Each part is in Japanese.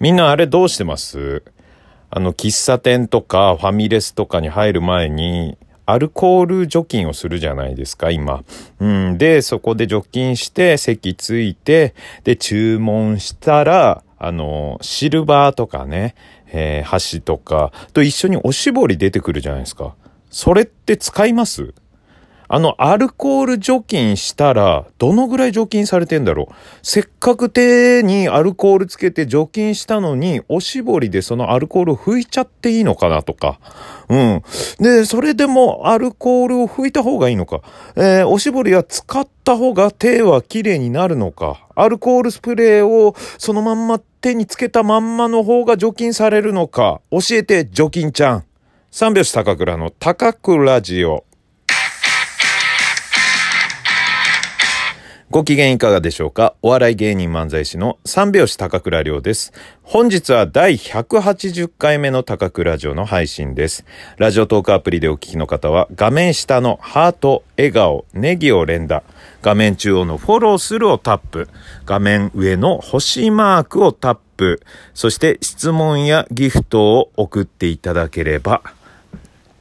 みんなあれどうしてます？あの、喫茶店とかファミレスとかに入る前に、アルコール除菌をするじゃないですか、今。うん。で、そこで除菌して、席ついて、で、注文したら、あの、シルバーとかね、えー、箸とかと一緒におしぼり出てくるじゃないですか。それって使います？あの、アルコール除菌したら、どのぐらい除菌されてんだろう？せっかく手にアルコールつけて除菌したのに、おしぼりでそのアルコールを拭いちゃっていいのかなとか。うん。で、それでもアルコールを拭いた方がいいのか。えー、おしぼりは使った方が手は綺麗になるのか。アルコールスプレーをそのまんま手につけたまんまの方が除菌されるのか。教えて、除菌ちゃん。三拍子高倉の高倉ジオ。ご機嫌いかがでしょうか？お笑い芸人漫才師の三拍子高倉涼です。本日は第180回目の高倉城の配信です。ラジオトークアプリでお聞きの方は画面下のハート、笑顔、ネギを連打、画面中央のフォローするをタップ、画面上の星マークをタップ、そして質問やギフトを送っていただければ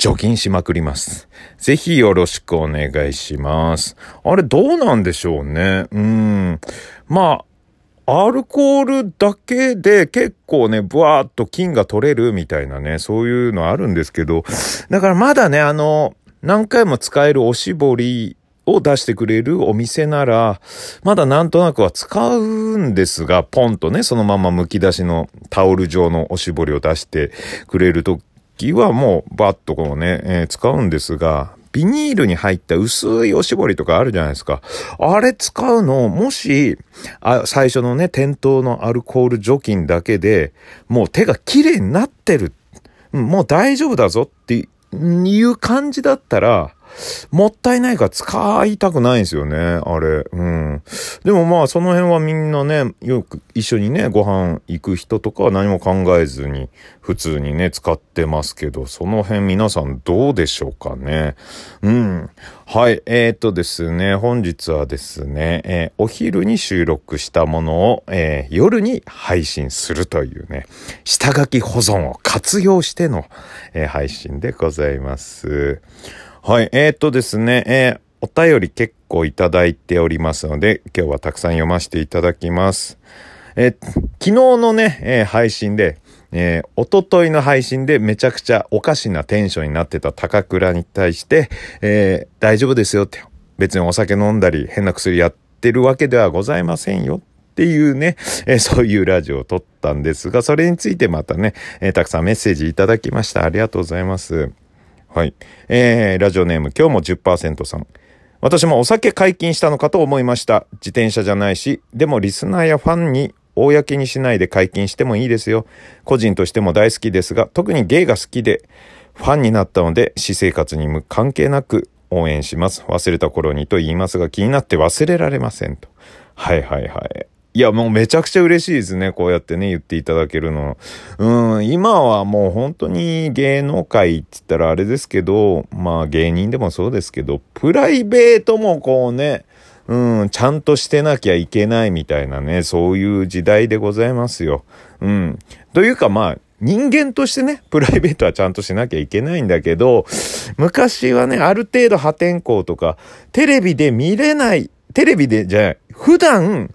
除菌しまくります。ぜひよろしくお願いします。あれどうなんでしょうね。うん。まあ、アルコールだけで結構ね、ブワーっと菌が取れるみたいなね、そういうのあるんですけど、だからまだね、あの、何回も使えるおしぼりを出してくれるお店なら、まだなんとなくは使うんですが、ポンとね、そのまま剥き出しのタオル状のおしぼりを出してくれるときはもうバッとこうね、えー、使うんですが、ビニールに入った薄いおしぼりとかあるじゃないですか。あれ使うの、もし、あ最初のね、店頭のアルコール除菌だけで、もう手が綺麗になってる。もう大丈夫だぞっていう感じだったら、もったいないから使いたくないんですよね、あれ。うん。でもまあ、その辺はみんなね、よく一緒にね、ご飯行く人とかは何も考えずに、普通にね、使ってますけど、その辺皆さんどうでしょうかね。うん。はい。えー、っとですね、本日はですね、えー、お昼に収録したものを、えー、夜に配信するというね、下書き保存を活用しての、え配信でございます。はい、えー、っとですね、えー、お便り結構いただいておりますので、今日はたくさん読ませていただきます。えー、昨日のね、えー、配信で、えー、おとといの配信でめちゃくちゃおかしなテンションになってた高倉に対して、えー、大丈夫ですよって、別にお酒飲んだり変な薬やってるわけではございませんよっていうね、えー、そういうラジオを撮ったんですが、それについてまたね、えー、たくさんメッセージいただきました。ありがとうございます。はい。えー、ラジオネーム、今日も10%さん。私もお酒解禁したのかと思いました。自転車じゃないし、でもリスナーやファンに公にしないで解禁してもいいですよ。個人としても大好きですが、特にゲイが好きで、ファンになったので、私生活に無関係なく応援します。忘れた頃にと言いますが、気になって忘れられませんと。はいはいはい。いや、もうめちゃくちゃ嬉しいですね。こうやってね、言っていただけるの。うん、今はもう本当に芸能界って言ったらあれですけど、まあ芸人でもそうですけど、プライベートもこうね、うん、ちゃんとしてなきゃいけないみたいなね、そういう時代でございますよ。うん。というかまあ、人間としてね、プライベートはちゃんとしなきゃいけないんだけど、昔はね、ある程度破天荒とか、テレビで見れない、テレビでじゃない、普段、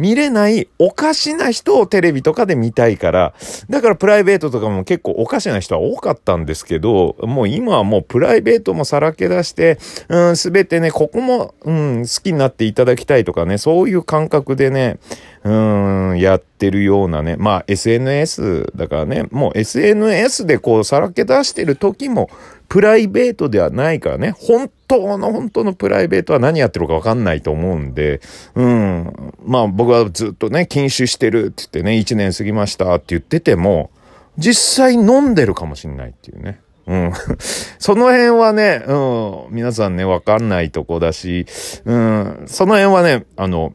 見れないおかしな人をテレビとかで見たいから、だからプライベートとかも結構おかしな人は多かったんですけど、もう今はもうプライベートもさらけ出して、うん、すべてね、ここも、うん、好きになっていただきたいとかね、そういう感覚でね、うん、やってるようなね、まあ SNS だからね、もう SNS でこうさらけ出してる時も、プライベートではないからね、本当の本当のプライベートは何やってるかわかんないと思うんで、うん。まあ僕はずっとね、禁酒してるって言ってね、1年過ぎましたって言ってても、実際飲んでるかもしんないっていうね。うん。その辺はね、うん、皆さんね、わかんないとこだし、うん、その辺はね、あの、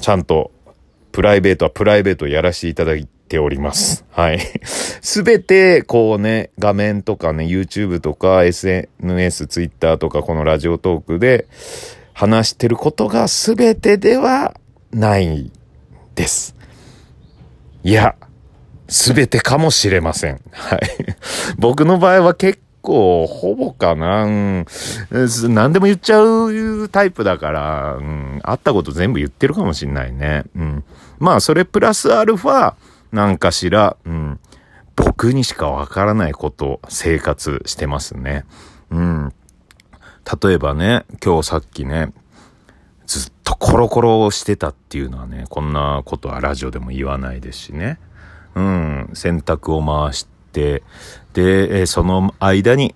ちゃんと、プライベートはプライベートやらせていただいております。はい。すべて、こうね、画面とかね、YouTube とか SNS、Twitter とかこのラジオトークで話してることがすべてではないです。いや、すべてかもしれません。はい。僕の場合は結構、ほぼかな、うん、何でも言っちゃうタイプだから、うん、あったこと全部言ってるかもしんないね。うん。まあ、それプラスアルファ、なんかしら、うん、僕にしかわからないことを生活してますね。うん。例えばね、今日さっきね、ずっとコロコロしてたっていうのはね、こんなことはラジオでも言わないですしね。うん、洗濯を回して、で、その間に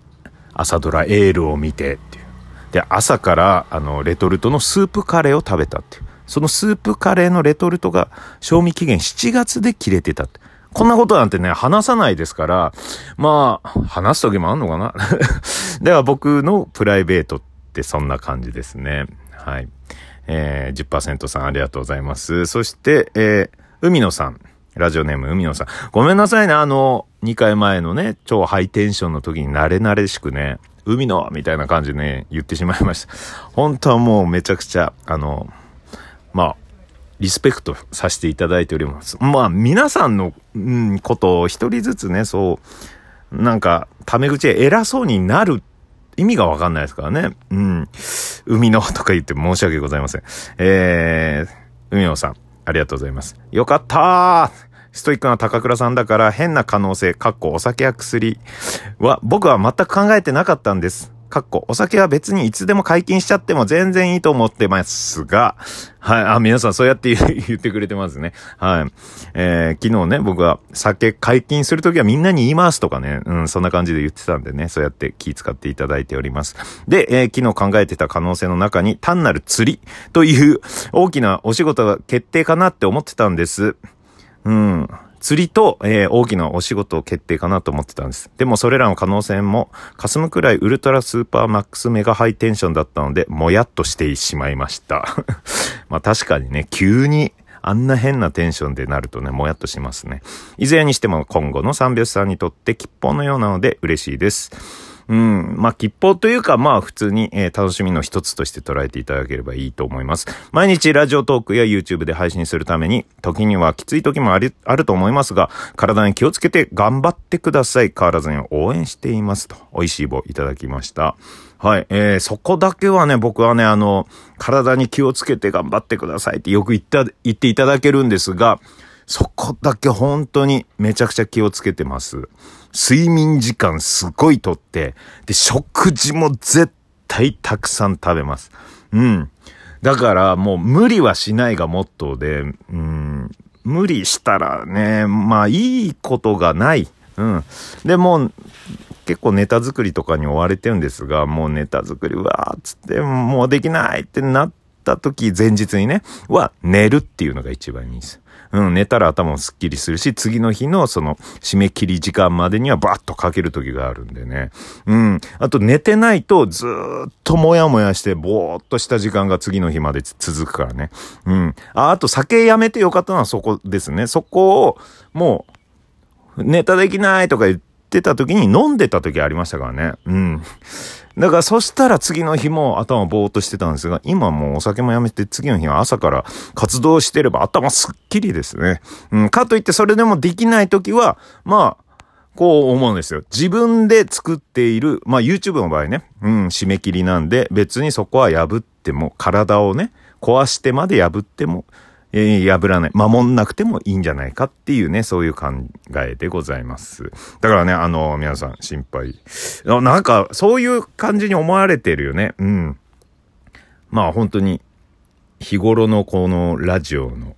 朝ドラエールを見てっていう。で、朝からあの、レトルトのスープカレーを食べたっていう。そのスープカレーのレトルトが賞味期限7月で切れてたって。こんなことなんてね、話さないですから、まあ、話す時もあんのかな？では僕のプライベートってそんな感じですね。はい。えー、10%さんありがとうございます。そして、えー、海野さん。ラジオネーム海野さん。ごめんなさいね、あの、2回前のね、超ハイテンションの時に慣れ慣れしくね、海野みたいな感じでね、言ってしまいました。本当はもうめちゃくちゃ、あの、まあ、リスペクトさせていただいております。まあ、皆さんの、うん、ことを一人ずつね、そう、なんか、タメ口で偉そうになる意味がわかんないですからね。うん。海のとか言って申し訳ございません。えー、海野さん、ありがとうございます。よかったーストイックな高倉さんだから変な可能性、かっこお酒や薬は僕は全く考えてなかったんです。かっこ、お酒は別にいつでも解禁しちゃっても全然いいと思ってますが、はい、あ、皆さんそうやって 言ってくれてますね。はい。えー、昨日ね、僕は酒解禁するときはみんなに言いますとかね、うん、そんな感じで言ってたんでね、そうやって気使っていただいております。で、えー、昨日考えてた可能性の中に単なる釣りという大きなお仕事が決定かなって思ってたんです。うん。釣りと、えー、大きなお仕事を決定かなと思ってたんです。でもそれらの可能性も霞むくらいウルトラスーパーマックスメガハイテンションだったので、もやっとしてしまいました。まあ確かにね、急にあんな変なテンションでなるとね、もやっとしますね。いずれにしても今後の三拍子さんにとって吉報のようなので嬉しいです。うん。まあ、吉報というか、まあ、普通に、えー、楽しみの一つとして捉えていただければいいと思います。毎日ラジオトークや YouTube で配信するために、時にはきつい時もあり、あると思いますが、体に気をつけて頑張ってください。変わらずに応援しています。と、美味しい棒いただきました。はい。えー、そこだけはね、僕はね、あの、体に気をつけて頑張ってくださいってよく言った、言っていただけるんですが、そこだけ本当にめちゃくちゃ気をつけてます。睡眠時間すごいとって、で、食事も絶対たくさん食べます。うん。だからもう無理はしないがモットーで、うん、無理したらね、まあいいことがない。うん。でも、結構ネタ作りとかに追われてるんですが、もうネタ作り、わーっつって、もうできないってなった時、前日にね、は寝るっていうのが一番いいです。うん、寝たら頭もスッキリするし、次の日のその締め切り時間までにはバッとかける時があるんでね。うん。あと寝てないとずっともやもやしてぼーっとした時間が次の日まで続くからね。うん。あ、あと酒やめてよかったのはそこですね。そこをもうネタできないとか言っててた時に飲んでた時ありましたからね。うん。だからそしたら次の日も頭ぼーっとしてたんですが、今もうお酒もやめて次の日は朝から活動してれば頭すっきりですね。うん、かといってそれでもできない時は、まあ、こう思うんですよ。自分で作っている、まあ YouTube の場合ね、うん、締め切りなんで別にそこは破っても、体をね、壊してまで破っても、えー、破らない、守んなくてもいいんじゃないかっていうね、そういう考えでございます。だからね、あの、皆さん心配。なんか、そういう感じに思われてるよね。うん。まあ本当に、日頃のこのラジオの、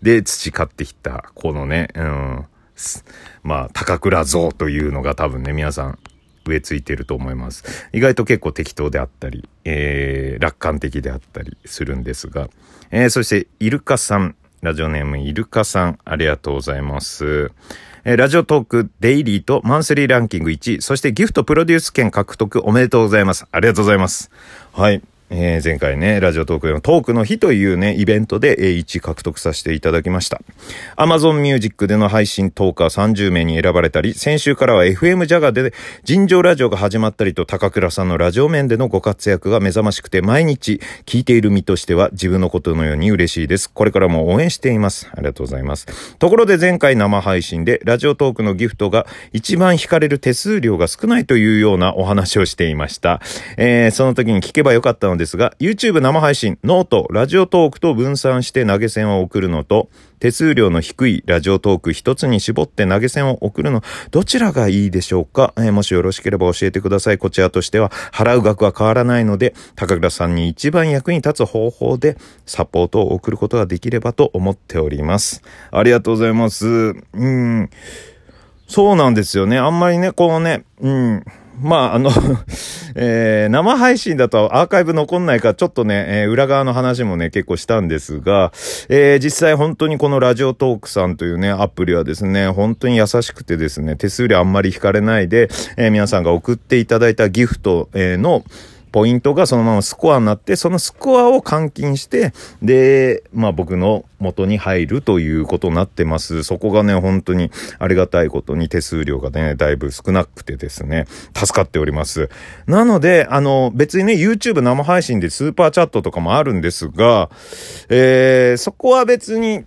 で培ってきた、このね、うん。まあ、高倉像というのが多分ね、皆さん植え付いてると思います。意外と結構適当であったり、えー、楽観的であったりするんですが、えー、そして、イルカさん、ラジオネームイルカさん、ありがとうございます。えー、ラジオトークデイリーとマンスリーランキング1位、そしてギフトプロデュース権獲得おめでとうございます。ありがとうございます。はい。えー、前回ね、ラジオトークのトークの日というね、イベントで、えー、1獲得させていただきました。Amazon Music での配信トーカー30名に選ばれたり、先週からは FM ジャガで尋常ラジオが始まったりと、高倉さんのラジオ面でのご活躍が目覚ましくて、毎日聞いている身としては自分のことのように嬉しいです。これからも応援しています。ありがとうございます。ところで前回生配信で、ラジオトークのギフトが一番引かれる手数料が少ないというようなお話をしていました。えー、その時に聞けばよかったのですが、YouTube 生配信、ノート、ラジオトークと分散して投げ銭を送るのと、手数料の低いラジオトーク一つに絞って投げ銭を送るの、どちらがいいでしょうか、えー、もしよろしければ教えてください。こちらとしては払う額は変わらないので、高倉さんに一番役に立つ方法でサポートを送ることができればと思っております。ありがとうございます。うん。そうなんですよね。あんまりね、こうね、うん。まあ、あの えー、生配信だとアーカイブ残んないから、ちょっとね、えー、裏側の話もね、結構したんですが、えー、実際本当にこのラジオトークさんというね、アプリはですね、本当に優しくてですね、手数料あんまり引かれないで、え、皆さんが送っていただいたギフト、え、の、ポイントがそのままスコアになって、そのスコアを換金して、で、まあ僕の元に入るということになってます。そこがね、本当にありがたいことに手数料がね、だいぶ少なくてですね、助かっております。なので、あの、別にね、YouTube 生配信でスーパーチャットとかもあるんですが、えー、そこは別に、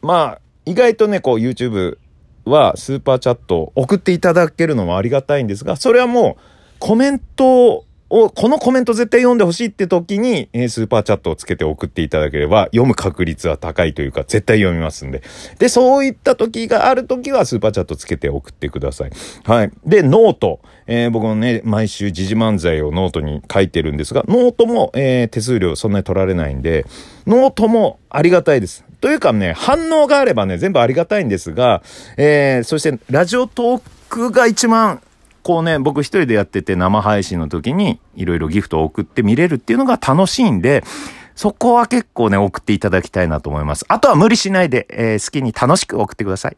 まあ、意外とね、こう YouTube はスーパーチャット送っていただけるのもありがたいんですが、それはもうコメントを、このコメント絶対読んでほしいって時に、え、スーパーチャットをつけて送っていただければ、読む確率は高いというか、絶対読みますんで。で、そういった時がある時は、スーパーチャットつけて送ってください。はい。で、ノート。えー、僕もね、毎週時事漫才をノートに書いてるんですが、ノートも、えー、手数料そんなに取られないんで、ノートもありがたいです。というかね、反応があればね、全部ありがたいんですが、えー、そして、ラジオトークが一番こうね、僕一人でやってて生配信の時にいろいろギフトを送って見れるっていうのが楽しいんで、そこは結構ね、送っていただきたいなと思います。あとは無理しないで、えー、好きに楽しく送ってください。